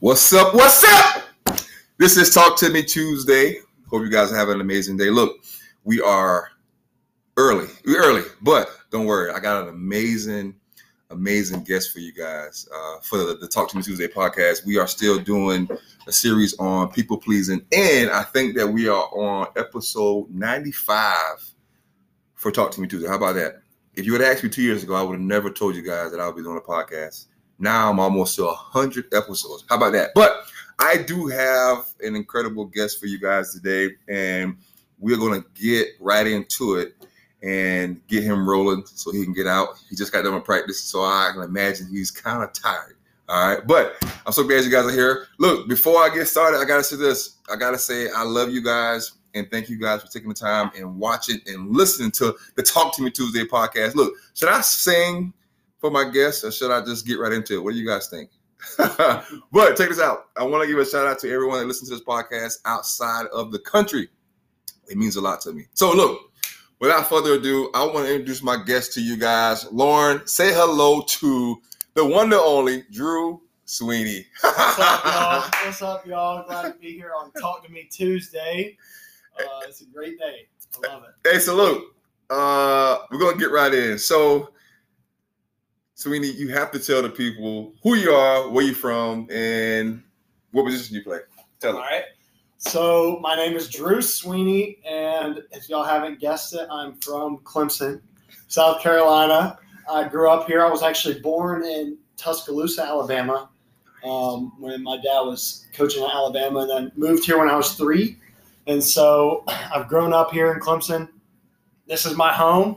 What's up? What's up? This is Talk to Me Tuesday. Hope you guys have an amazing day. Look, we are early. We're early, but don't worry. I got an amazing, amazing guest for you guys uh, for the, the Talk to Me Tuesday podcast. We are still doing a series on people pleasing, and I think that we are on episode 95 for Talk to Me Tuesday. How about that? If you had asked me two years ago, I would have never told you guys that I would be doing a podcast. Now I'm almost to 100 episodes. How about that? But I do have an incredible guest for you guys today, and we're going to get right into it and get him rolling so he can get out. He just got done with practice, so I can imagine he's kind of tired. All right, but I'm so glad you guys are here. Look, before I get started, I gotta say this. I gotta say I love you guys and thank you guys for taking the time and watching and listening to the Talk to Me Tuesday podcast. Look, should I sing for my guests or should I just get right into it? What do you guys think? but check this out. I want to give a shout out to everyone that listens to this podcast outside of the country. It means a lot to me. So look, without further ado, I want to introduce my guest to you guys. Lauren, say hello to the one and only Drew Swinney. What's up, y'all? What's up, y'all? Glad to be here on Talk to Me Tuesday. Uh, it's a great day. I love it. Hey, salute. uh, we're gonna get right in. So, Swinney, you have to tell the people who you are, where you're from, and what position you play. Tell them. right. So my name is Drew Swinney, and if y'all haven't guessed it, I'm from Clemson, South Carolina. I grew up here. I was actually born in Tuscaloosa, Alabama, um, when my dad was coaching at Alabama, and then moved here when I was three. And so I've grown up here in Clemson. This is my home,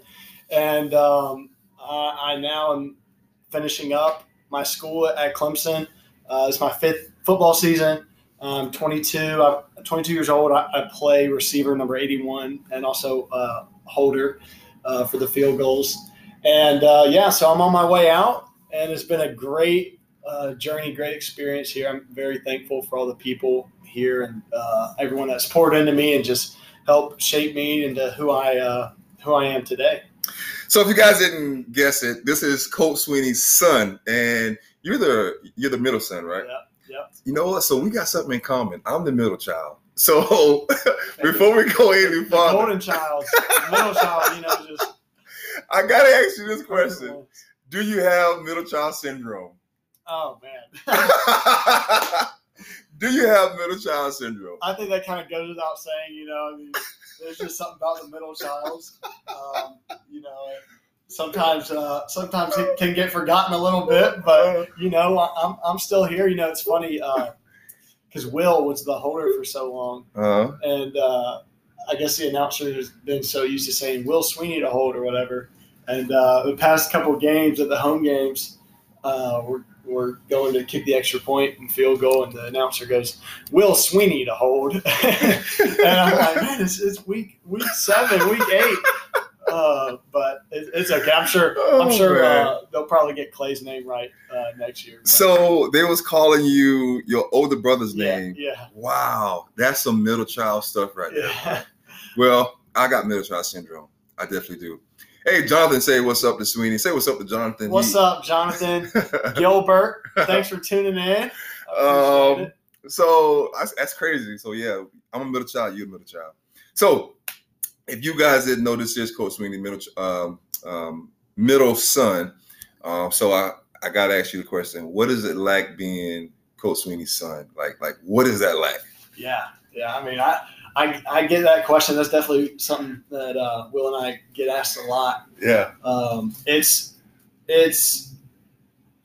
and um, I, I now am finishing up my school at Clemson. Uh, it's my fifth football season. I'm 22. I'm 22 years old. I, I play receiver number 81 and also uh, holder uh, for the field goals. And uh, yeah, so I'm on my way out, and it's been a great uh, journey, great experience here. I'm very thankful for all the people here and uh, everyone that's poured into me and just helped shape me into who I who I am today. So, if you guys didn't guess it, this is Colt Swinney's son, and you're the you're the middle son, right? Yep, yep. You know what? So we got something in common. I'm the middle child. So before we go any The farther, golden child, middle child, you know, just I gotta ask you this question: Do you have middle child syndrome? Oh man. Do you have middle child syndrome? I think that kind of goes without saying, you know. I mean, there's just something about the middle child. Um, you know, sometimes uh, sometimes it can get forgotten a little bit, but you know, I'm I'm still here. You know, it's funny because Will was the holder for so long, Uh-huh. and uh, I guess the announcer has been so used to saying Will Swinney to hold or whatever. And uh, the past couple games at the home games, uh, we're we're going to kick the extra point and field goal, and the announcer goes, "Will Swinney to hold," and I'm like, "Man, it's, it's week week seven, week eight. Uh, but it, it's okay. I'm sure. Oh, I'm sure uh, they'll probably get Clay's name right uh, next year. But- So they was calling you your older brother's yeah, name. yeah, Wow, that's some middle child stuff right there. Well, I got middle child syndrome. I definitely do. Hey, Jonathan, say what's up to Swinney. Say what's up to Jonathan. What's He- up, Jonathan Gilbert? Thanks for tuning in. Um. So that's, that's crazy. So yeah, I'm a middle child. You're a middle child. So if you guys didn't know, this is Coach Swinney, middle um, um, middle son. Um, so I I gotta ask you the question: What is it like being Coach Swinney's son? Like like what is that like? Yeah, yeah. I mean, I, I, I get that question. That's definitely something that uh, Will and I get asked a lot. Yeah. Um, it's, it's,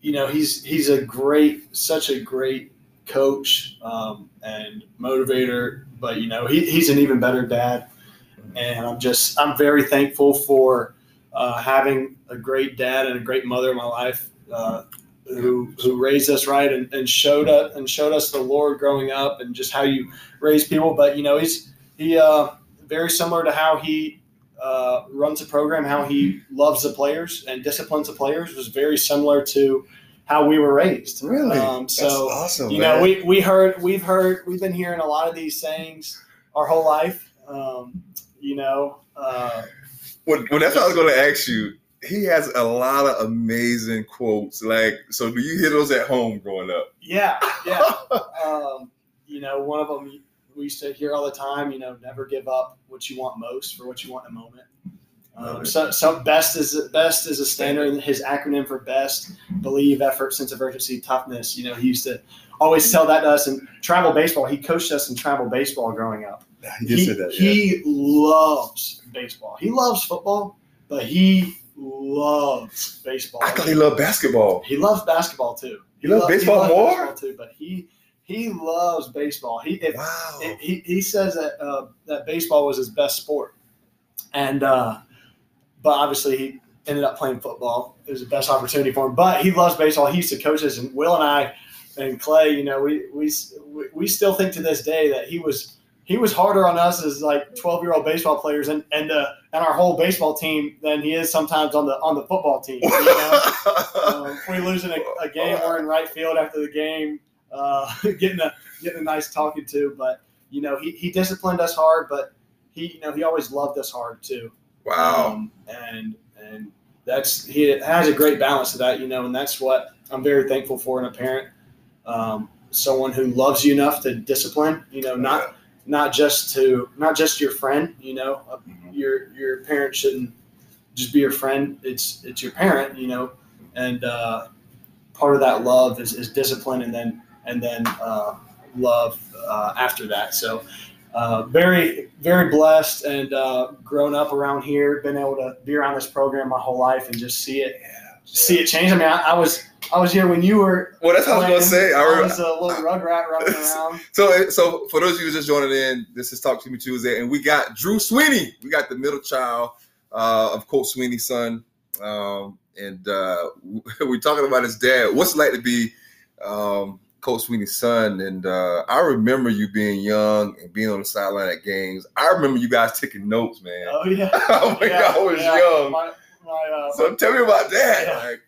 you know, he's he's a great, such a great coach um, and motivator. But you know, he, he's an even better dad, and I'm just I'm very thankful for uh, having a great dad and a great mother in my life. Uh, who, who raised us right and, and showed us and showed us the Lord growing up and just how you raise people. But you know, he's he uh, very similar to how he uh, runs a program, how he loves the players and disciplines the players was very similar to how we were raised. Really? Um, That's so awesome. you man. know, we we heard we've heard we've been hearing a lot of these sayings our whole life. Um, you know, uh, Well, well, that's what I was going to ask you. He has a lot of amazing quotes. Like, so do you hear those at home growing up? Yeah, yeah. um, you know, one of them we used to hear all the time. You know, never give up what you want most for what you want in a moment. Um, so, so best is best is a standard. His acronym for best: believe, effort, sense of urgency, toughness. You know, he used to always tell that to us. And travel baseball, he coached us in travel baseball growing up. He, he, that, yeah. he loves baseball. He loves football, but he loves baseball. I thought he loved basketball. He loves basketball too. He loves lo- baseball loves more? baseball too, but he he loves baseball. He if, Wow. if- he he says that uh, that baseball was his best sport, and uh, but obviously he ended up playing football. It was the best opportunity for him. But he loves baseball. He used to coach us, and Will and I and Clay. You know, we we- we still think to this day that he was. He was harder on us as like twelve year old baseball players and and uh, and our whole baseball team than he is sometimes on the on the football team. You know? um, we losing a, a game, we're in right field after the game, uh, getting a getting a nice talking to. But you know, he, he disciplined us hard, but he you know he always loved us hard too. wow. Um, and and that's he has a great balance to that, you know, and that's what I'm very thankful for in a parent, um, someone who loves you enough to discipline. You know, not not just to not just your friend. You know, uh, Mhm. your your parent shouldn't just be your friend. It's it's your parent. You know, and uh, part of that love is, is discipline, and then and then uh, love uh, after that. So. Uh, very, very blessed and uh, grown up around here. Been able to be around this program my whole life and just see it, see it change. I mean, I, I was, I was here when you were. Well, that's what I was gonna say. I I was a little rugrat running around. So, so for those of you just joining in, this is Talk to Me Tuesday, and we got Drew Swinney. We got the middle child uh, of Coach Swinney's son, um, and uh, we're talking about his dad. What's it like to be um, Coach Swinney's son? And uh, I remember you being young and being on the sideline at games. I remember you guys taking notes, man. Oh yeah. when yeah, I was yeah. young. My, my, uh, So tell me about that. Yeah. Like,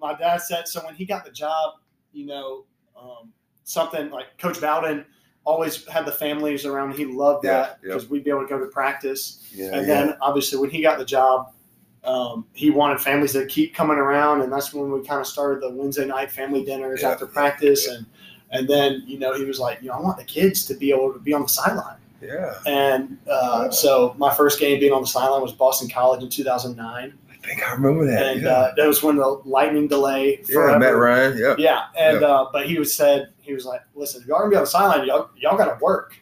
my dad said so when he got the job, you know, um, something like Coach Bowden always had the families around. He loved Yeah, that because we'd be able to go to practice. yeah, and yeah. then obviously when he got the job, um, he wanted families to keep coming around, and that's when we kind of started the Wednesday night family dinners Yeah, after practice, yeah. and and then you know he was like, you know, I want the kids to be able to be on the sideline, yeah. and uh, so my first game being on the sideline was Boston College in 2009, I think I remember that. and yeah. uh, that was when the lightning delay yeah, forever. Matt Ryan. Yeah. Yeah, and uh, but he was said he was like, listen, if y'all gonna be on the sideline, y'all y'all got to work.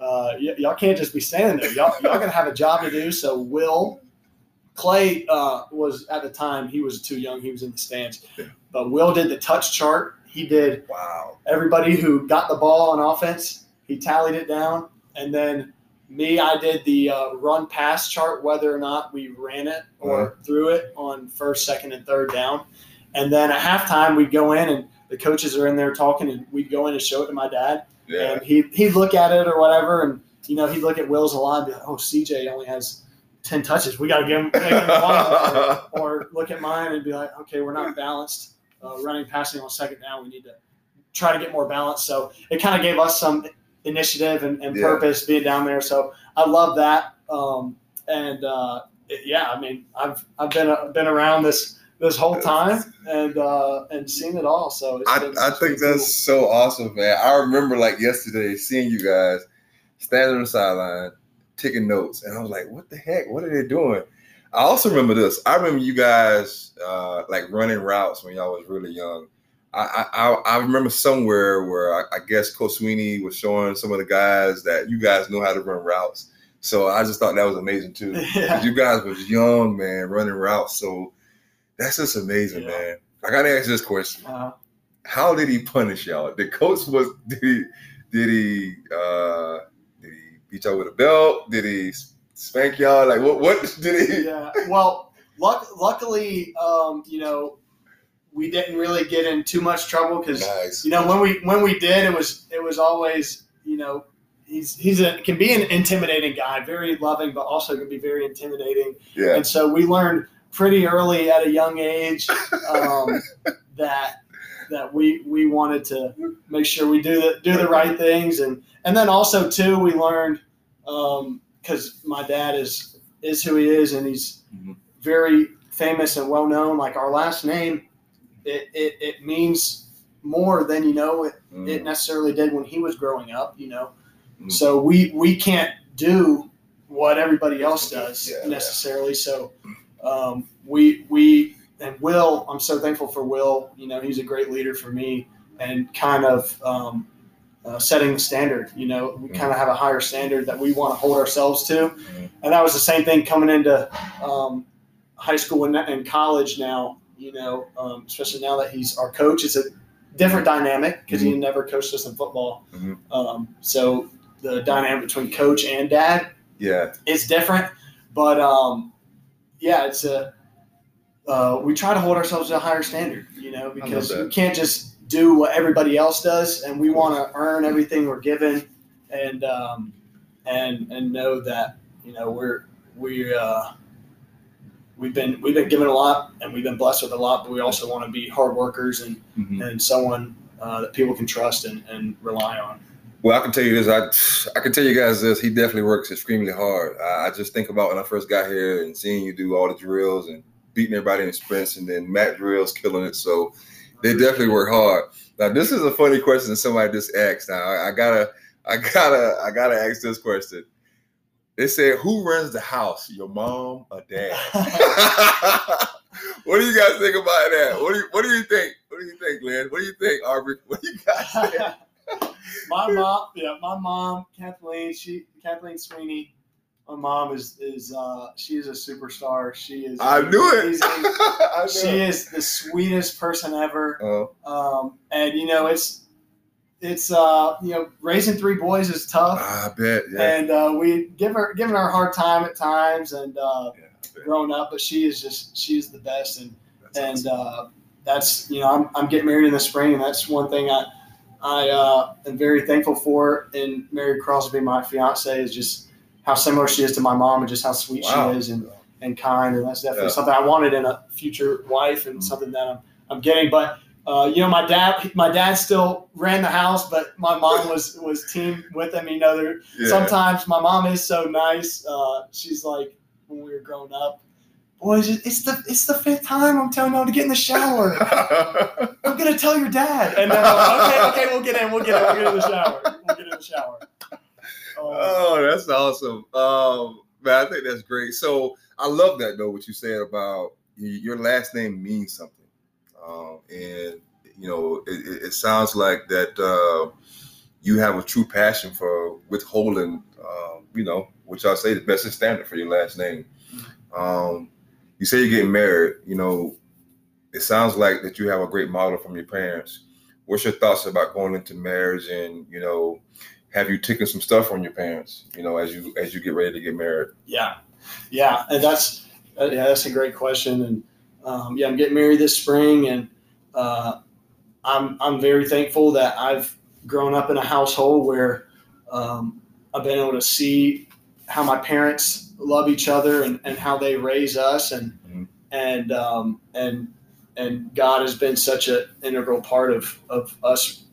Uh, y- y'all can't just be standing there. Y'all y'all gonna have a job to do. So Will Clay uh, was at the time he was too young. He was in the stands, Yeah. but Will did the touch chart. He did Wow. everybody who got the ball on offense. He tallied it down, and then me, I did the uh, run pass chart, whether or not we ran it or threw it on first, second, and third down. And then at halftime, we'd go in and the coaches are in there talking, and we'd go in and show it to my dad, Yeah. and he he'd look at it or whatever, and you know he'd look at Will's a lot and be like, "Oh, CJ only has ten touches. We got to give him, give him one." or, or look at mine and be like, "Okay, we're not balanced. Uh, running, passing on second down, we need to try to get more balance." So it kind of gave us some initiative and, and Yeah. purpose being down there. So I love that. Um, and uh, yeah, I mean, I've I've been uh, been around this this whole time and uh, and seen it all. So it's I, been- I think that's so awesome, man. I remember like yesterday seeing you guys standing on the sideline taking notes, and I was like, "What the heck? What are they doing?" I also remember this. I remember you guys uh, like running routes when y'all was really young. I I, I- remember somewhere where I, I guess Coach Swinney was showing some of the guys that you guys know how to run routes. So I just thought that was amazing too. yeah. you guys was young, man, running routes. So that's just amazing, Yeah. man. I gotta ask this question Uh, how did he punish y'all? The coach was did he did he uh did he beat y'all with a belt? Did he spank y'all? Like what what did he yeah. Well, luck, luckily, um, you know, we didn't really get in too much trouble because nice. you know when we when we did it was it was always you know he's he's a can be an intimidating guy very loving but also can be very intimidating Yeah. and so we learned pretty early at a young age um, that that we we wanted to make sure we do the do the right things and and then also too we learned because my dad is is who he is and he's Mhm. very famous and well known. Like our last name, it, it, it means more than you know it, Mm. it necessarily did when he was growing up. You know, Mm. so we we can't do what everybody else does Yeah, yeah. necessarily. So um, we we and Will, I'm so thankful for Will. You know, he's a great leader for me and kind of. Um, uh, setting the standard, you know, we Mhm. kind of have a higher standard that we want to hold ourselves to, Mhm. and that was the same thing coming into um, high school and, and college now, you know, um, especially now that he's our coach. It's a different dynamic because he never coached us in football. Mhm. Um, so the dynamic between coach and dad Yeah. is different. But um, yeah, it's a, uh, we try to hold ourselves to a higher standard, you know, because we can't just do what everybody else does and we want to earn everything we're given and, um, and, and know that, you know, we're, we, uh, we've been we've been given a lot and we've been blessed with a lot, but we also want to be hard workers and Mhm. and someone uh, that people can trust and, and rely on. Well, I can tell you this. I I can tell you guys this. He definitely works extremely hard. I, I just think about when I first got here and seeing you do all the drills and beating everybody in sprints, and then Matt drills killing it. So they definitely work hard. Now, this is a funny question that somebody just asked. Now, I, I gotta, I gotta, I gotta ask this question. They said, "Who runs the house? Your mom or dad?" what do you guys think about that? What do you, what do you think? What do you think, Glenn? What do you think, Aubrey? What do you guys think? my mom, yeah, my mom, Kathleen, she Kathleen Swinney. My mom is is uh, she is a superstar. She is. I knew it. I knew She it. is the sweetest person ever. Oh, Um, and you know, it's it's uh, you know, raising three boys is tough. I bet. Yeah. and uh, we give her giving her a hard time at times and uh, yeah up but she is just she's the best and That's and awesome. uh, that's you know I'm, I'm getting married in the spring and that's one thing I I uh, am very thankful for and Mary Crosby being my fiance is just how similar she is to my mom and just how sweet Wow. she is and, and kind and that's definitely Yeah. something I wanted in a future wife and Mhm. something that I'm, I'm getting but uh, you know my dad my dad still ran the house but my mom was was team with him you know there yeah. sometimes my mom is so nice. Uh, she's like when we were growing up, boys, it's the it's the fifth time I'm telling y'all to get in the shower. I'm gonna tell your dad. And then I'm like, okay, okay, we'll get in, we'll get in, we'll get in the shower. We'll get in the shower. Um, oh, that's awesome. Um, man, I think that's great. So I love that though. What you said about your last name means something, um, and you know, it, it- sounds like that uh, you have a true passion for withholding. Um, you know, which I say the best standard for your last name. Um, you say you're getting married. You know, it sounds like that you have a great model from your parents. What's your thoughts about going into marriage and you know? have you taken some stuff from your parents you know as you as you get ready to get married yeah, yeah, and that's uh, yeah, that's a great question. And um, yeah, I'm getting married this spring, and uh, I'm I'm very thankful that I've grown up in a household where um, I've been able to see how my parents love each other and, and how they raise us, and Mhm. and um, and and God has been such an integral part of of us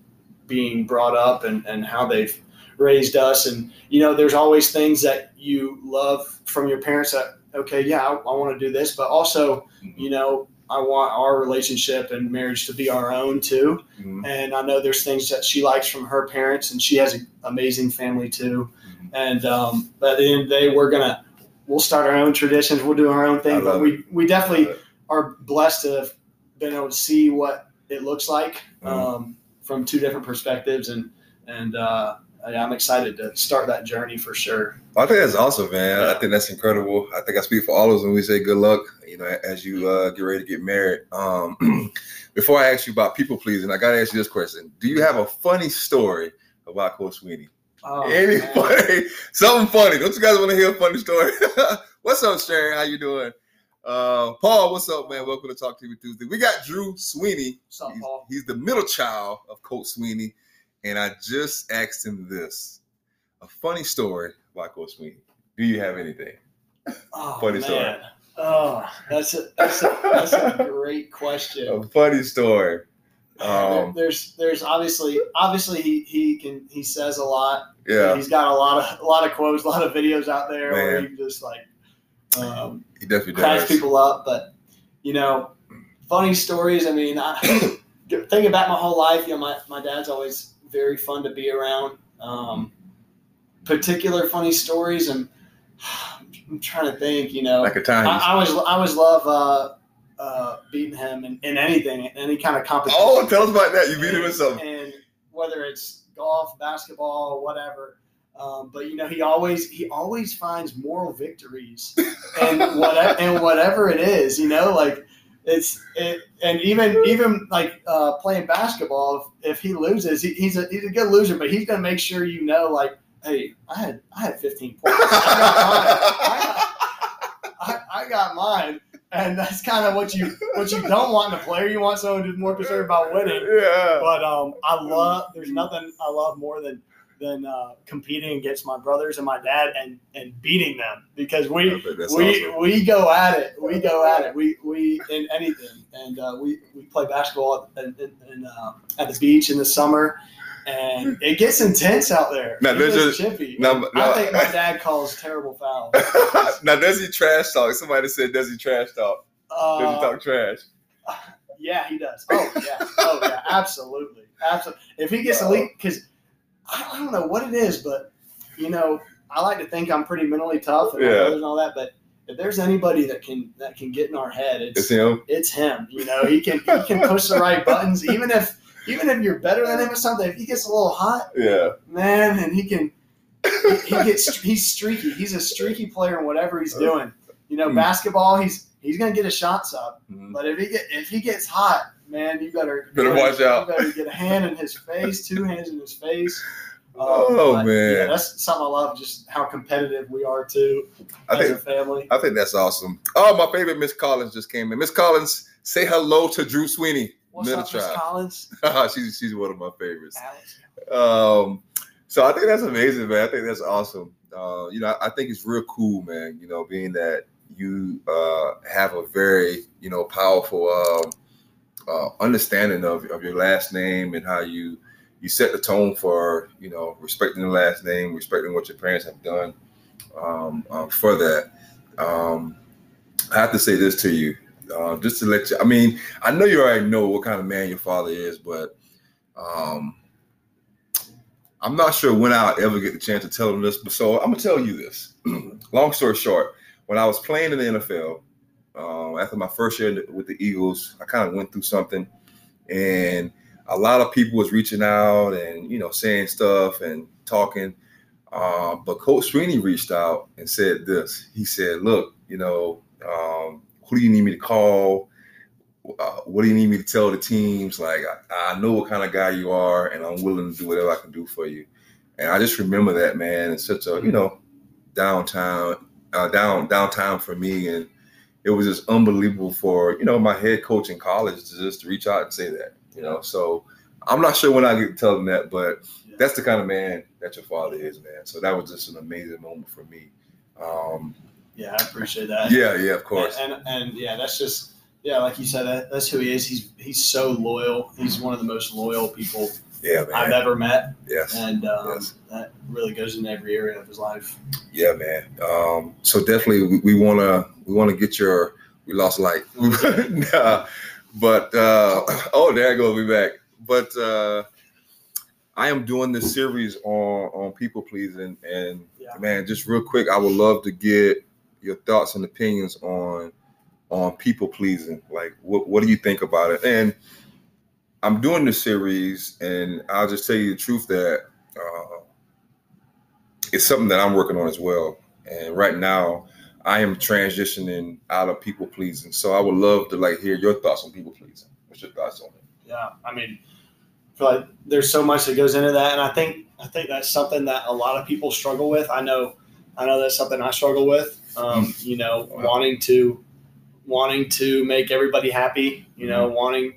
being brought up and and how they've raised us and you know there's always things that you love from your parents that okay yeah i, I want to do this but also you know i want our relationship and marriage to be our own too Mhm. and i know there's things that she likes from her parents and she has an amazing family too Mhm. and um, but at the end of the day we're gonna we'll start our own traditions we'll do our own thing but we we definitely are blessed to have been able to see what it looks like Mhm. um, from two different perspectives and and uh, I'm excited to start that journey for sure. I think that's awesome, man. I think that's incredible. I think I speak for all of us when we say good luck, you know, as you uh, get ready to get married. Um, before I ask you about people pleasing, I got to ask you this question: Do you have a funny story about Coach Swinney? Oh, Any man. funny, something funny? Don't you guys want to hear a funny story? what's up, Sharon? How you doing? Uh, Paul, what's up, man? Welcome to Talk TV Tuesday. We got Drew Swinney. What's up, He's, Paul? he's the middle child of Coach Swinney, and I just asked him this: a funny story about Coach Swinney. Do you have anything? Oh, funny story. Oh, that's a that's a that's a great question. A funny story. Um, there's there's obviously obviously he he can he says a lot. yeah, He's got a lot of a lot of quotes, a lot of videos out there where he just like um, he definitely cracks does. people up. But you know, funny stories. I mean, I, thinking back my whole life, you know, my, my dad's always very fun to be around. Um, particular funny stories, and I'm trying to think. You know, Like a time. I, I always I always love uh, uh, beating him in, in anything, any kind of competition. oh, tell us about that. You beat him in something. and whether it's golf, basketball, whatever. Um, but you know, he always he always finds moral victories, and whatever and whatever it is, you know, like it's it, and even even like uh, playing basketball, if, if he loses, he, he's a he's a good loser, but he's gonna make sure you know, like, hey, I had I had 15 points, I got mine, I, got- I, I got mine, and that's kind of what you what you don't want in a player. You want someone who's more concerned about winning. yeah. But um, I love. There's nothing I love more than than uh, competing against my brothers and my dad and and beating them because we That's we awesome. we go at it. We go at it. We we in anything, and uh, we we play basketball at, in, in, uh, at the beach in the summer, and it gets intense out there. Now, It there's gets a- chippy. now- I think my dad calls terrible fouls. now, does he trash talk? Somebody said, does he trash talk? Does he Uh, talk trash? Yeah, he does. Oh yeah. Oh yeah. Absolutely. Absolutely. If he gets a lead, because I, I don't know what it is, but you know, I like to think I'm pretty mentally tough and, Yeah. and all that. But if there's anybody that can that can get in our head, It's it's him. it's him. You know, he can he can push the right buttons, even if even if you're better than him or something. If he gets a little hot, Yeah. man, and he can he, he gets he's streaky. He's a streaky player in whatever he's doing. You know, Hmm. basketball, he's he's gonna get his shots up. Mhm. But if he get if he gets hot, man, you better you Better watch out. You better get a hand in his face, two hands in his face. Um, Oh, but, man. yeah, that's something I love. Just how competitive we are too I as think a family. I think that's awesome. Oh, my favorite Miss Collins just came in. Miss Collins, say hello to Drew Swinney. What's Middle up, Miss Collins? she's she's one of my favorites. Um, so I think that's amazing, man. I think that's awesome. Uh, you know, I, I think it's real cool, man. You know, being that you uh, have a very you know powerful um uh, understanding of, of your last name and how you you set the tone for you know respecting the last name, respecting what your parents have done um, um, for that. Um, I have to say this to you, uh, just to let you. I mean, I know you already know what kind of man your father is, but um, I'm not sure when I'll ever get the chance to tell him this. But so I'm gonna tell you this. Long story short, when I was playing in the NFL, um, after my first year with the Eagles, I kind of went through something, and a lot of people was reaching out and you know saying stuff and talking. Um, but Coach Swinney reached out and said this. He said, "Look, you know, um, who do you need me to call? Uh, what do you need me to tell the teams? Like, I, I know what kind of guy you are, and I'm willing to do whatever I can do for you." And I just remember that man. It's such a you know downtown, uh, down downtown for me, and it was just unbelievable for you know my head coach in college to just reach out and say that. You know, so I'm not sure when I get to tell him that, but that's the kind of man that your father is, man. So that was just an amazing moment for me. Um, Yeah, I appreciate that. yeah, yeah, of course. And, and and yeah, that's just yeah, like you said, that, that's who he is. He's he's so loyal. He's one of the most loyal people Yeah, I've ever met, Yes, and um, Yes. that really goes in every area of his life. yeah, man. Um, so definitely, we, we wanna we wanna get your. We lost light, nah, but uh, oh, there I go. We back. But uh, I am doing this series on on people pleasing, and Yeah. man, just real quick, I would love to get your thoughts and opinions on on people pleasing. Like, what what do you think about it? And I'm doing this series, and I'll just tell you the truth that uh, it's something that I'm working on as well. And right now, I am transitioning out of people pleasing. So I would love to like hear your thoughts on people pleasing. What's your thoughts on it? Yeah, I mean, I feel like there's so much that goes into that, and I think I think that's something that a lot of people struggle with. I know, I know that's something I struggle with. Um, you know, Wow. wanting to wanting to make everybody happy. You know, wanting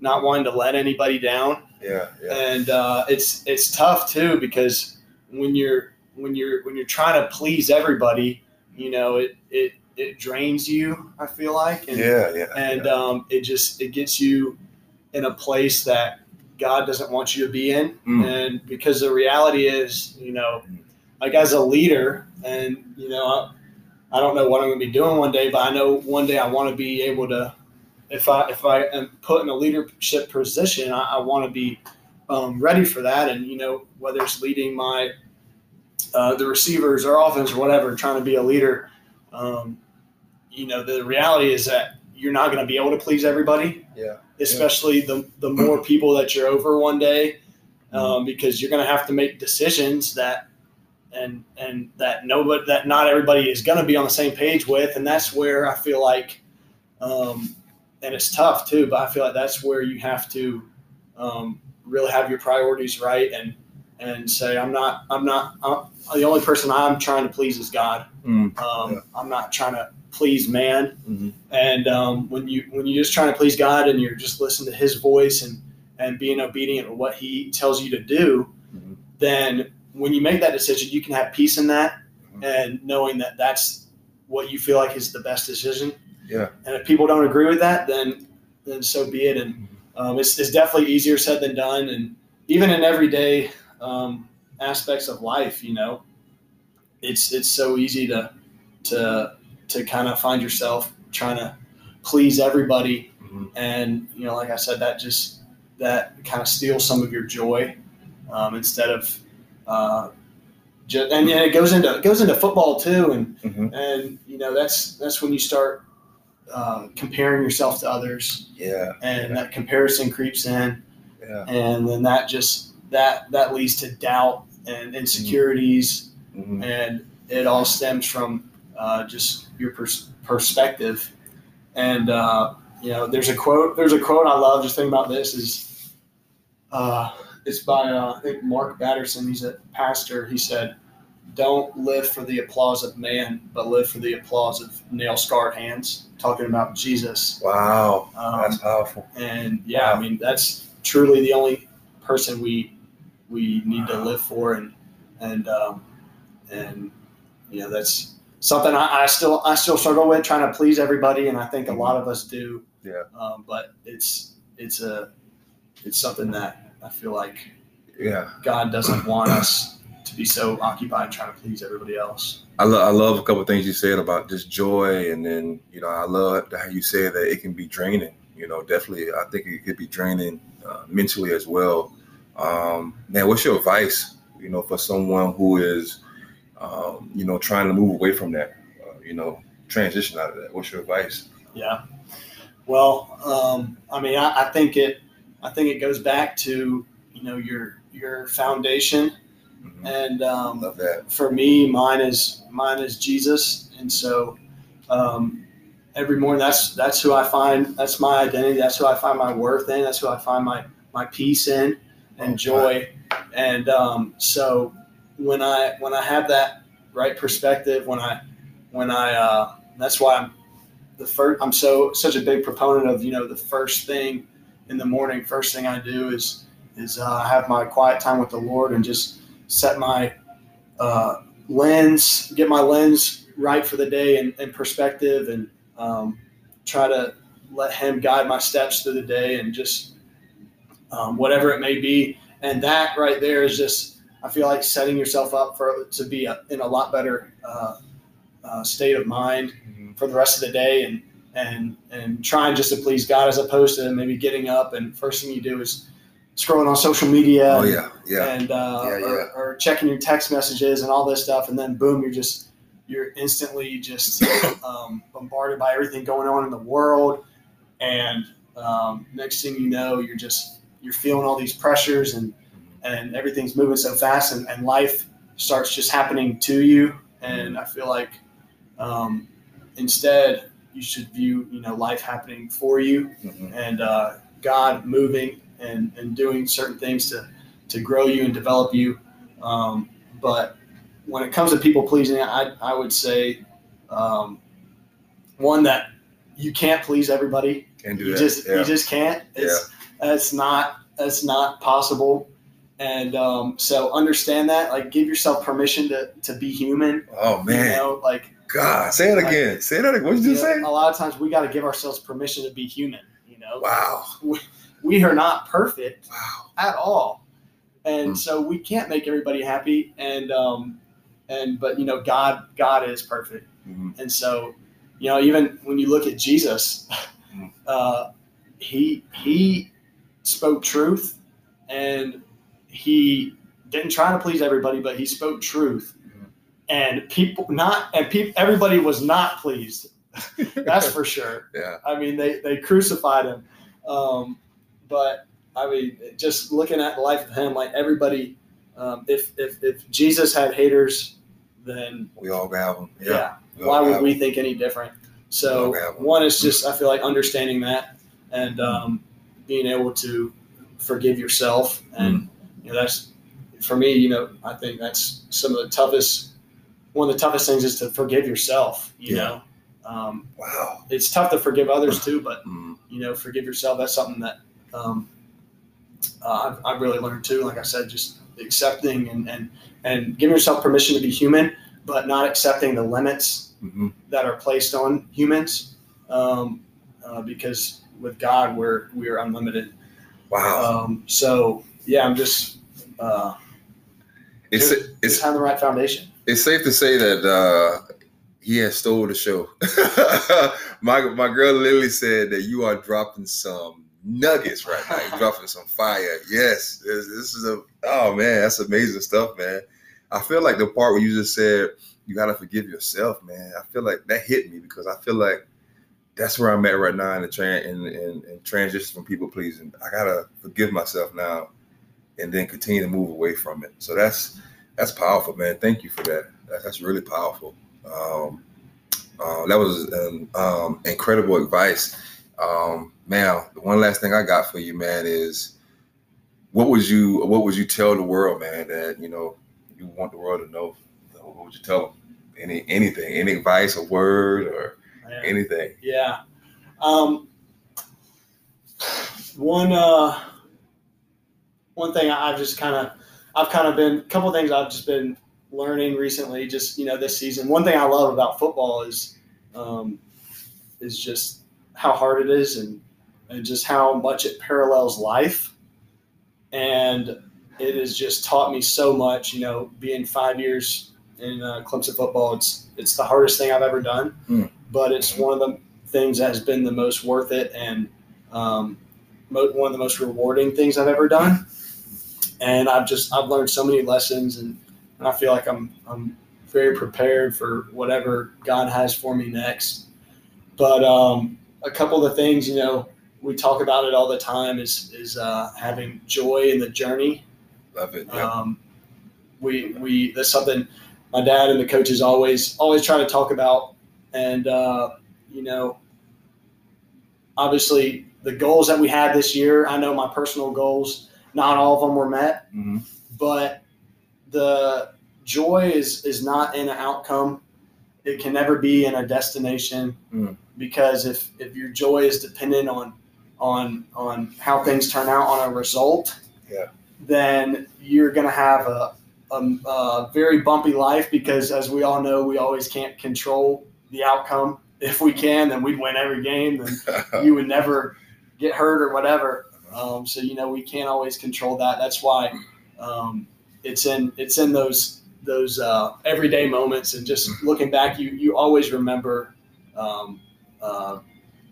not wanting to let anybody down, Yeah, yeah, and uh, it's it's tough too because when you're when you're when you're trying to please everybody, you know, it it it drains you. I feel like, and yeah, yeah. and yeah. um, it just it gets you in a place that God doesn't want you to be in, Mm. and because the reality is, you know, like as a leader, and you know, I, I don't know what I'm going to be doing one day, but I know one day I want to be able to. If I if I am put in a leadership position, I, I want to be um, ready for that. And you know, whether it's leading my uh, the receivers or offense or whatever, trying to be a leader. Um, you know, the reality is that you're not going to be able to please everybody. Yeah. Especially the the more people that you're over one day, um, because you're going to have to make decisions that and and that nobody that not everybody is going to be on the same page with, and that's where I feel like, um, and it's tough too. But I feel like that's where you have to um, really have your priorities right and and say I'm not I'm not I'm, the only person I'm trying to please is God. Mm. Um, Yeah. I'm not trying to please man. Mhm. And um, when you when you're just trying to please God and you're just listening to His voice and and being obedient to what He tells you to do, Mhm. then when you make that decision, you can have peace in that Mhm. and knowing that that's what you feel like is the best decision. Yeah. And if people don't agree with that, then then so be it. And um, it's, it's definitely easier said than done. And even in everyday um, aspects of life, you know, it's it's so easy to to to kind of find yourself trying to please everybody Mhm. and you know like i said that just that kind of steals some of your joy um, instead of uh, just, and yeah, it goes into it goes into football too and Mhm. and you know that's that's when you start uh, comparing yourself to others Yeah. and that comparison creeps in Yeah. and then that just that that leads to doubt and insecurities Mhm. and it all stems from uh, just your pers- perspective. And uh, you know, there's a quote. There's a quote I love. Just thinking about this is, uh, it's by uh, I think Mark Batterson. He's a pastor. He said, "Don't live for the applause of man, but live for the applause of nail scarred hands." Talking about Jesus. Wow. Um, That's powerful. and yeah, I mean that's truly the only person we we need to live for, and and um, and you know that's something I, I still I still struggle with trying to please everybody, and I think a lot of us do. Yeah. Um, but it's it's a it's something that I feel like Yeah. God doesn't want us to be so occupied trying to please everybody else. I love I love a couple of things you said about just joy, and then you know I love how you said that it can be draining. You know, definitely, I think it could be draining uh, mentally as well. Um, man, what's your advice? You know, for someone who is, um, you know, trying to move away from that, uh, you know, transition out of that. What's your advice? Yeah. Well, um, I mean, I, I think it. I think it goes back to you know your your foundation, Mhm. and um, Love that. for me, mine is mine is Jesus, and so um, every morning that's that's who I find. That's my identity. That's who I find my worth in. That's who I find my my peace in and joy. And um, so when I when I have that right perspective, when I when I uh, that's why I'm the first. I'm so such a big proponent of you know the first thing in the morning. First thing I do is is uh, have my quiet time with the Lord and just set my uh, lens, get my lens right for the day and, and perspective, and um, try to let Him guide my steps through the day and just um, whatever it may be. And that right there is just, I feel like setting yourself up for to be a, in a lot better uh, uh, state of mind Mhm. for the rest of the day and and and trying just to please God as opposed to maybe getting up and first thing you do is scrolling on social media Oh and, yeah, yeah, and uh, Yeah, Or, yeah. or checking your text messages and all this stuff and then boom you're just you're instantly just um, bombarded by everything going on in the world and um, next thing you know you're just you're feeling all these pressures and and everything's moving so fast and, and life starts just happening to you and i feel like um, instead you should view you know life happening for you Mhm. and uh, god moving and, and doing certain things to to grow you and develop you um, but when it comes to people pleasing i, I would say um, one that you can't please everybody Can't do you that. just yeah. you just can't. It's that's not that's not possible. And um, so understand that. Like give yourself permission to to be human. oh man, You know, like God, say it again. Say that again. What did you you know, say? a lot of times we got to give ourselves permission to be human. You know, Wow, we are not perfect wow. at all, and Mm. so we can't make everybody happy. And um, and but you know, God God is perfect, Mhm. And so, you know, even when you look at Jesus, Mhm. uh, he he spoke truth, and he didn't try to please everybody, but he spoke truth, Mhm. and people not and people everybody was not pleased. That's for sure. Yeah. I mean, they they crucified him, um, but I mean, just looking at the life of him, like everybody, um, if if if Jesus had haters, then We all have them. yeah, Yeah. why would we think any different? So one is just I feel like understanding that and um, being able to forgive yourself, and you know that's for me. You know, I think that's some of the toughest. One of the toughest things is to forgive yourself. You Yeah. know, um, Wow. it's tough to forgive others too, but Mm. you know, forgive yourself. That's something that um, uh, I've, I've really learned too. Like I said, just accepting and, and and giving yourself permission to be human, but not accepting the limits hmm that are placed on humans, um, uh, because with God we're we're unlimited. Wow. Um, so yeah, I'm just uh, it's just, it's just having the right foundation. it's safe to say that uh, he has stole the show. my my girl Lily said that you are dropping some nuggets right now. You're dropping some fire. Yes, this, this is a oh man, that's amazing stuff, man. I feel like the part where you just said you gotta forgive yourself, man. I feel like that hit me because I feel like that's where I'm at right now in the tran in, in, in transition from people pleasing. I gotta forgive myself now, and then continue to move away from it. So that's that's powerful, man. Thank you for that. that that's really powerful. Um, uh, that was an um, incredible advice. Um, man, the one last thing I got for you, man, is what would you what would you tell the world, man, that you know you want the world to know? What would you tell them? Any anything, any advice, a word, or anything? Yeah. Um, one uh, one thing I've just kind of I've kind of been a couple things I've just been learning recently. Just you know this season. One thing I love about football is um, is just how hard it is and and just how much it parallels life. And it has just taught me so much. You know, being five years in uh, Clemson football, it's it's the hardest thing I've ever done, but it's one of the things that has been the most worth it and um, mo- one of the most rewarding things I've ever done. And I've just I've learned so many lessons, and, and I feel like I'm I'm very prepared for whatever God has for me next. But um, a couple of the things, you know, we talk about it all the time is is uh, having joy in the journey. Love it. Yeah. Um, we we that's something my dad and the coaches always always try to talk about, and uh, you know, obviously the goals that we had this year. I know my personal goals, not all of them were met, hmm but the joy is is not in an outcome. It can never be in a destination Mm. because if if your joy is dependent on on on how things turn out on a result, Yeah. then you're going to have a, a, a very bumpy life because, as we all know, we always can't control the outcome. If we can, then we'd win every game. Then you would never get hurt or whatever. Um, so you know we can't always control that. That's why um, it's in it's in those those uh, everyday moments and just looking back, you you always remember um, uh,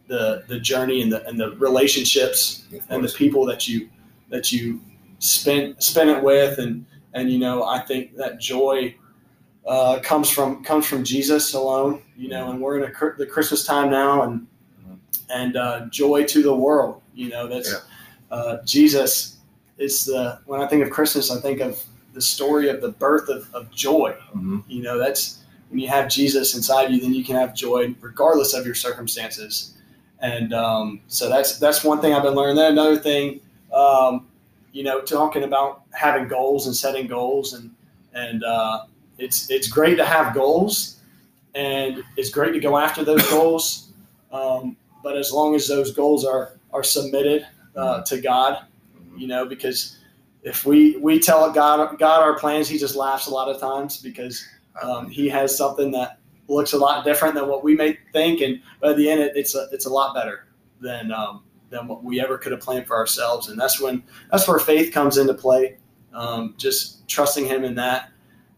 the the journey and the and the relationships and the people that you that you spend spend it with and and you know I think that joy uh, comes from comes from Jesus alone. You know, and we're in a, the Christmas time now and Mhm. and uh, joy to the world. You know, that's uh, Jesus is the when I think of Christmas, I think of the story of the birth of, of joy. Mhm. You know, that's when you have Jesus inside you, then you can have joy regardless of your circumstances. And um, so that's that's one thing I've been learning. Then another thing, um, you know, talking about having goals and setting goals, and and uh, it's it's great to have goals, and it's great to go after those goals. Um, but as long as those goals are are submitted uh, to God, Mhm. you know, because if we we tell God God our plans, He just laughs a lot of times because um, He has something that looks a lot different than what we may think, and at the end, it, it's a it's a lot better than um, than what we ever could have planned for ourselves, and that's when that's where faith comes into play. Um, just trusting Him in that,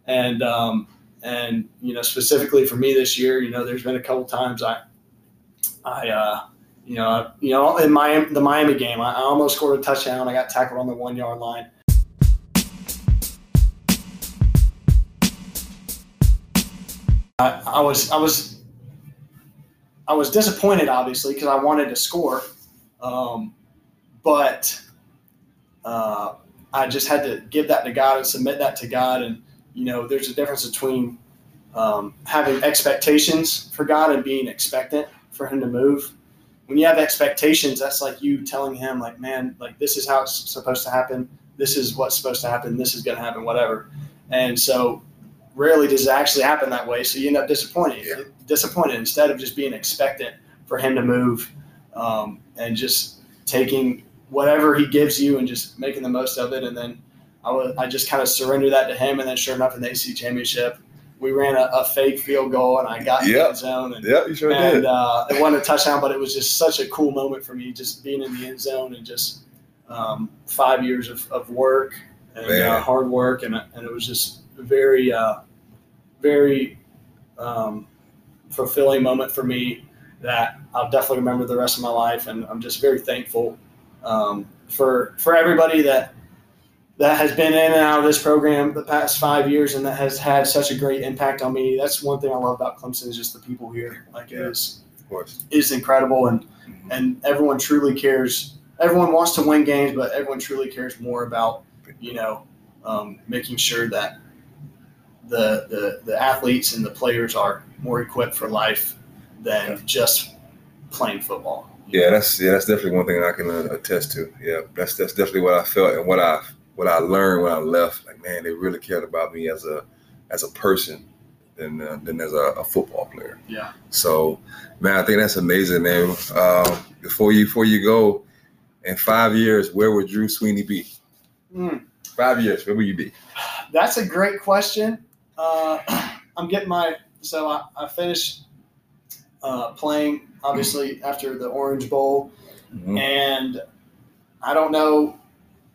and um, and you know, specifically for me this year, you know, there's been a couple times I, I, uh, you know, you know, in Miami, the Miami game, I, I almost scored a touchdown. I got tackled on the one yard line. I, I was, I was, I was disappointed, obviously, because I wanted to score, um, but uh, I just had to give that to God and submit that to God. And you know, there's a difference between um, having expectations for God and being expectant for Him to move. When you have expectations, that's like you telling Him, like, man, like this is how it's supposed to happen. This is what's supposed to happen. This is going to happen. Whatever. And so, rarely does it actually happen that way. So you end up disappointed. Yeah. Disappointed instead of just being expectant for Him to move um, and just taking whatever He gives you and just making the most of it. And then I was I just kind of surrendered that to him, and then sure enough, in the ACC championship, we ran a, a fake field goal, and I got in the end zone, and, Yeah, you sure and did. uh, it wasn't a touchdown, but it was just such a cool moment for me, just being in the end zone and just um, five years of, of work and uh, hard work, and and it was just very uh, very um, fulfilling moment for me that I'll definitely remember the rest of my life, and I'm just very thankful um, for for everybody that that has been in and out of this program the past five years, and that has had such a great impact on me. That's one thing I love about Clemson is just the people here. Like it Yeah. is Of course. is incredible, and and everyone truly cares. Everyone wants to win games, but everyone truly cares more about you know um, making sure that the, the the athletes and the players are more equipped for life than Yeah. just playing football. Yeah, that's yeah, that's definitely one thing I can uh, attest to. Yeah, that's that's definitely what I felt and what I what I learned when I left. Like, man, they really cared about me as a as a person than uh, than as a, a football player. Yeah. So, man, I think that's amazing, man. Um, before you before you go, in five years, where would Drew Swinney be? Mm. Five years, where would you be? That's a great question. Uh, I'm getting my so I, I finished uh, playing obviously after the Orange Bowl, Mhm. and I don't know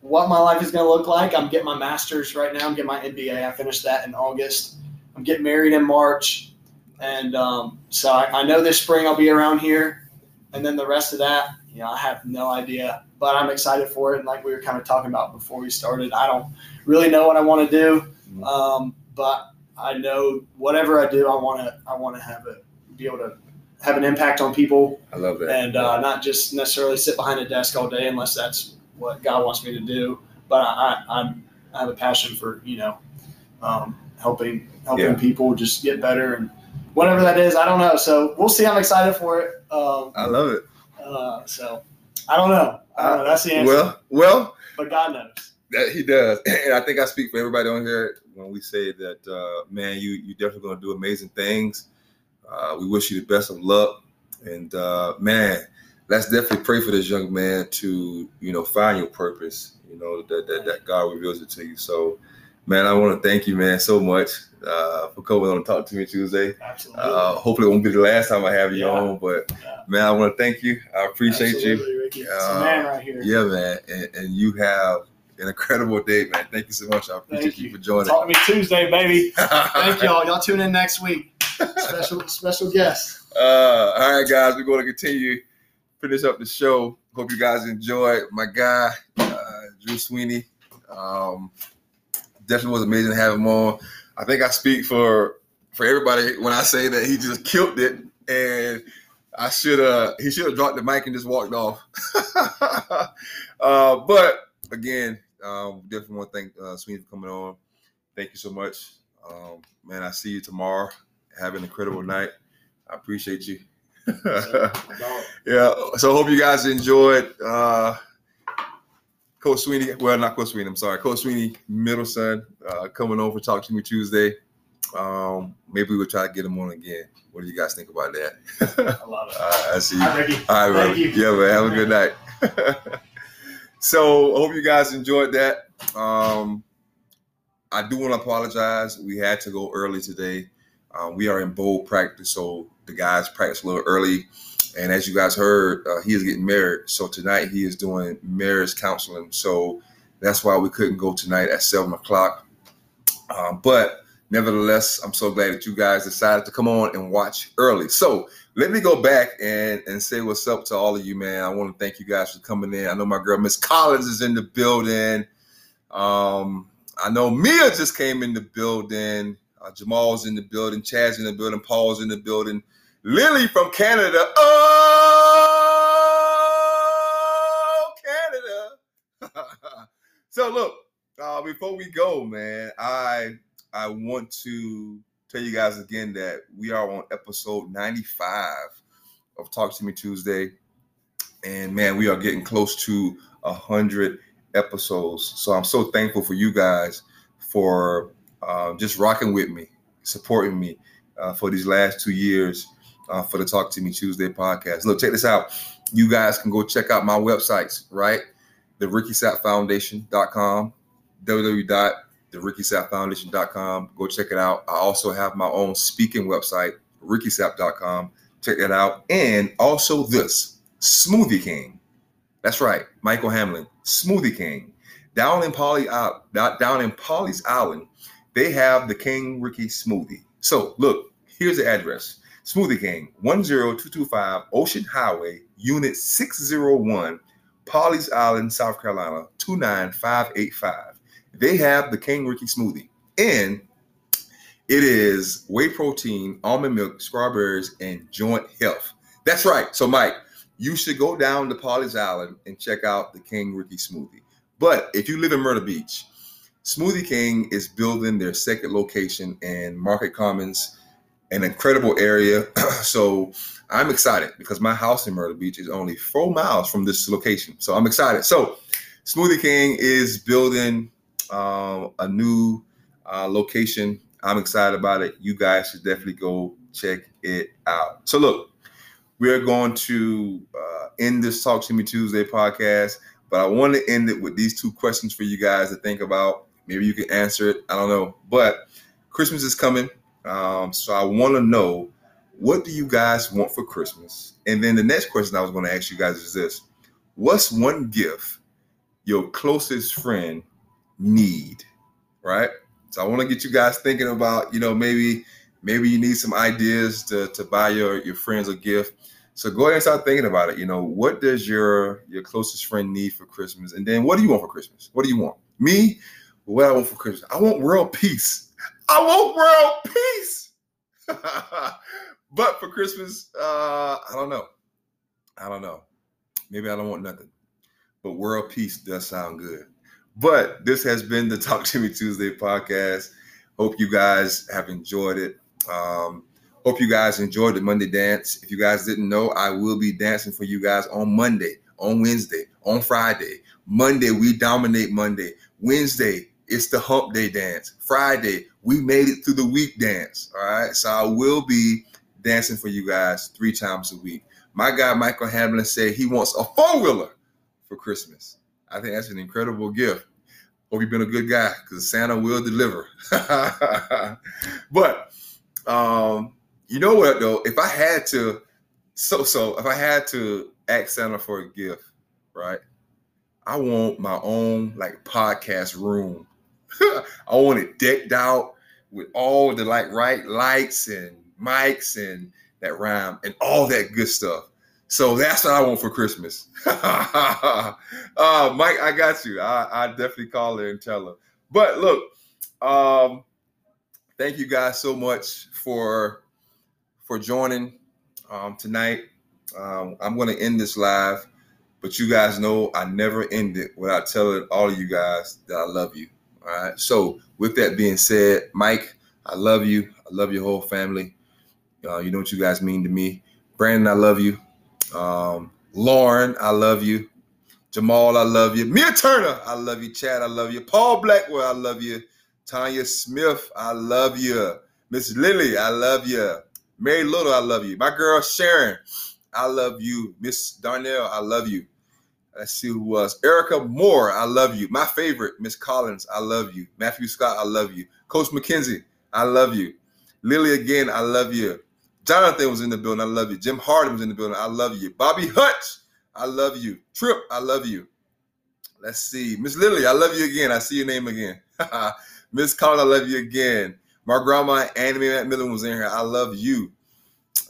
what my life is going to look like. I'm getting my master's right now. I'm getting my MBA. I finished that in August. I'm getting married in March, and um, so I, I know this spring I'll be around here, and then the rest of that, you know, I have no idea. But I'm excited for it, and like we were kind of talking about before we started, I don't really know what I want to do, um, but I know whatever I do, I want to I want to have it be able to have an impact on people I love that. and uh, not just necessarily sit behind a desk all day unless that's what God wants me to do. But I, I, I'm, I have a passion for you know um, helping helping Yeah. people just get better and whatever that is. I don't know. So we'll see. I'm excited for it. Um, I love it. uh, so I don't know. I don't know. That's the answer. Well, well, but God knows. That he does, and I think I speak for everybody on here when we say that, uh, man, you you definitely going to do amazing things. Uh, we wish you the best of luck, and uh, man, let's definitely pray for this young man to you know find your purpose. You know that that, that God reveals it to you. So, man, I want to thank you, man, so much uh, for coming on and talk to me Tuesday. Absolutely. Uh, hopefully, it won't be the last time I have you Yeah. on, but Yeah. man, I want to thank you. I appreciate you. Ricky. It's Uh, man right here. Yeah, man, and, and you have an incredible day, man. Thank you so much. I appreciate Thank you. you. for joining. Talk to me Tuesday, baby. Thank y'all. Y'all tune in next week. Special special guest. Uh, all right, guys, we're going to continue finish up the show. Hope you guys enjoyed my guy, uh, Drew Swinney. Um, definitely was amazing to have him on. I think I speak for for everybody when I say that he just killed it, and I should uh he should have dropped the mic and just walked off. uh, but again, um, definitely want to thank uh, Swinney for coming on. Thank you so much, um, man. I see you tomorrow. Have an incredible night. I appreciate you. yeah. So hope you guys enjoyed uh Coach Swinney. Well, not Coach Swinney, I'm sorry. Coach Swinney, middle son, uh, coming over to Talk to Me Tuesday. Um, maybe we'll try to get him on again. What do you guys think about that? I love it. All right, I see you. Hi, Ricky. All right, Thank you. Yeah, man. Have a good night. so I hope you guys enjoyed that. Um, I do want to apologize. We had to go early today. Um, we are in bowl practice, so the guys practice a little early. And as you guys heard, uh, he is getting married. So tonight he is doing marriage counseling. So that's why we couldn't go tonight at seven o'clock. Um, but nevertheless, I'm so glad that you guys decided to come on and watch early. So let me go back and, and say what's up to all of you, man. I want to thank you guys for coming in. I know my girl Miss Collins is in the building. Um, I know Mia just came in the building. Uh, Jamal's in the building. Chad's in the building. Paul's in the building. Lily from Canada. Oh, Canada. so look, uh, before we go, man, I I want to tell you guys again that we are on episode 95 of Talk to Me Tuesday. And man, we are getting close to a hundred episodes. So I'm so thankful for you guys for uh, just rocking with me, supporting me uh, for these last two years uh, for the Talk to Me Tuesday podcast. Look, check this out. You guys can go check out my websites, right? The RickySappFoundation.com, www.therickysappfoundation.com. Go check it out. I also have my own speaking website, RickySapp.com. Check that out. And also this, Smoothie King. That's right, Michael Hamlin, Smoothie King. Down in Polly, uh, down in Pawleys Island, they have the King Ricky Smoothie. So look, here's the address. Smoothie King, 10225 Ocean Highway, Unit 601, Pawleys Island, South Carolina, 29585. They have the King Ricky Smoothie. And it is whey protein, almond milk, strawberries, and joint health. That's right. So, Mike, you should go down to Pawleys Island and check out the King Ricky Smoothie. But if you live in Myrtle Beach, Smoothie King is building their second location in Market Commons, an incredible area. so I'm excited because my house in Myrtle Beach is only four miles from this location. So I'm excited. So Smoothie King is building uh, a new uh, location. I'm excited about it. You guys should definitely go check it out. So look, we are going to uh, end this Talk to Me Tuesday podcast, but I want to end it with these two questions for you guys to think about. Maybe you can answer it. I don't know, but Christmas is coming, um, so I want to know what do you guys want for Christmas? And then the next question I was going to ask you guys is this: What's one gift your closest friend need? Right. So I want to get you guys thinking about, you know, maybe maybe you need some ideas to, to buy your, your friends a gift. So go ahead and start thinking about it. You know, what does your your closest friend need for Christmas? And then what do you want for Christmas? What do you want? Me, what I want for Christmas? I want world peace. I want world peace. but for Christmas, uh, I don't know. I don't know. Maybe I don't want nothing. But world peace does sound good. But this has been the Talk to Me Tuesday podcast. Hope you guys have enjoyed it. Um, hope you guys enjoyed the Monday dance. If you guys didn't know, I will be dancing for you guys on Monday, on Wednesday, on Friday. Monday, we dominate Monday. Wednesday, it's the hump day dance. Friday, we made it through the week dance. All right. So I will be dancing for you guys three times a week. My guy, Michael Hamlin, said he wants a four wheeler for Christmas. I think that's an incredible gift. Hope you've been a good guy because Santa will deliver. but um, you know what though? If I had to, so so if I had to ask Santa for a gift, right? I want my own like podcast room. I want it decked out with all the like right lights and mics and that rhyme and all that good stuff. So that's what I want for Christmas. uh, Mike, I got you. I, I definitely call her and tell her. But look, um, thank you guys so much for for joining um, tonight. Um, I'm going to end this live, but you guys know I never end it without telling all of you guys that I love you. All right. So with that being said, Mike, I love you. I love your whole family. Uh, you know what you guys mean to me. Brandon, I love you. Um, Lauren, I love you. Jamal, I love you. Mia Turner, I love you. Chad, I love you. Paul Blackwell, I love you. Tanya Smith, I love you. Miss Lily, I love you. Mary Little, I love you. My girl Sharon, I love you. Miss Darnell, I love you. Let's see who was. Erica Moore, I love you. My favorite, Miss Collins, I love you. Matthew Scott, I love you. Coach McKenzie, I love you. Lily again, I love you. Jonathan was in the building. I love you. Jim Harden was in the building. I love you. Bobby Hutch, I love you. Trip, I love you. Let's see. Miss Lily, I love you again. I see your name again. Miss Collins, I love you again. My grandma Annie McMillan was in here. I love you.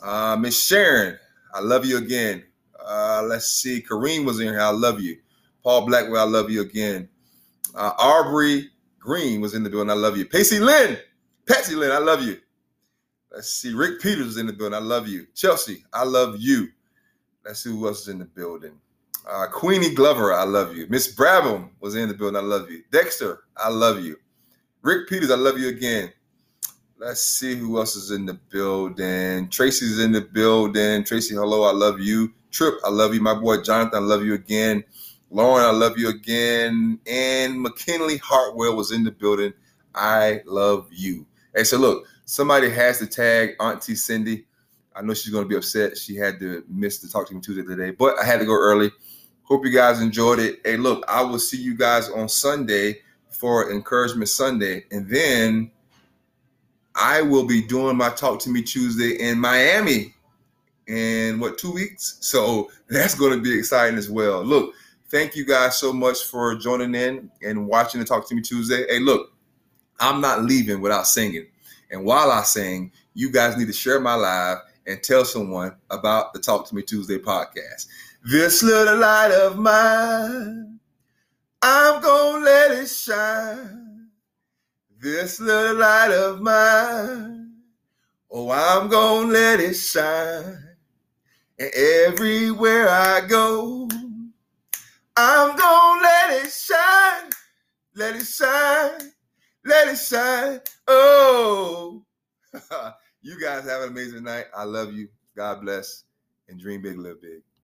Uh, Miss Sharon, I love you again. Uh, let's see. Kareem was in here. I love you. Paul Blackwell, I love you again. Uh, Aubrey Green was in the building. I love you. Pacey Lynn, Patsy Lynn, I love you. Let's see. Rick Peters is in the building. I love you. Chelsea, I love you. Let's see who else is in the building. Uh, Queenie Glover, I love you. Miss Brabham was in the building. I love you. Dexter, I love you. Rick Peters, I love you again. Let's see who else is in the building. Tracy's in the building. Tracy, hello, I love you. Trip, I love you. My boy Jonathan, I love you again. Lauren, I love you again. And McKinley Hartwell was in the building. I love you. Hey, so look, somebody has to tag Auntie Cindy. I know she's going to be upset. She had to miss the Talk to Me Tuesday today, but I had to go early. Hope you guys enjoyed it. Hey, look, I will see you guys on Sunday for Encouragement Sunday. And then I will be doing my Talk to Me Tuesday in Miami in what, two weeks? So that's going to be exciting as well. Look, thank you guys so much for joining in and watching the Talk to Me Tuesday. Hey, look, I'm not leaving without singing. And while I sing, you guys need to share my live and tell someone about the Talk to Me Tuesday podcast. This little light of mine, I'm gonna let it shine. This little light of mine, oh, I'm gonna let it shine. And everywhere I go, I'm gonna let it shine, let it shine, let it shine. Oh, you guys have an amazing night. I love you. God bless and dream big, live big.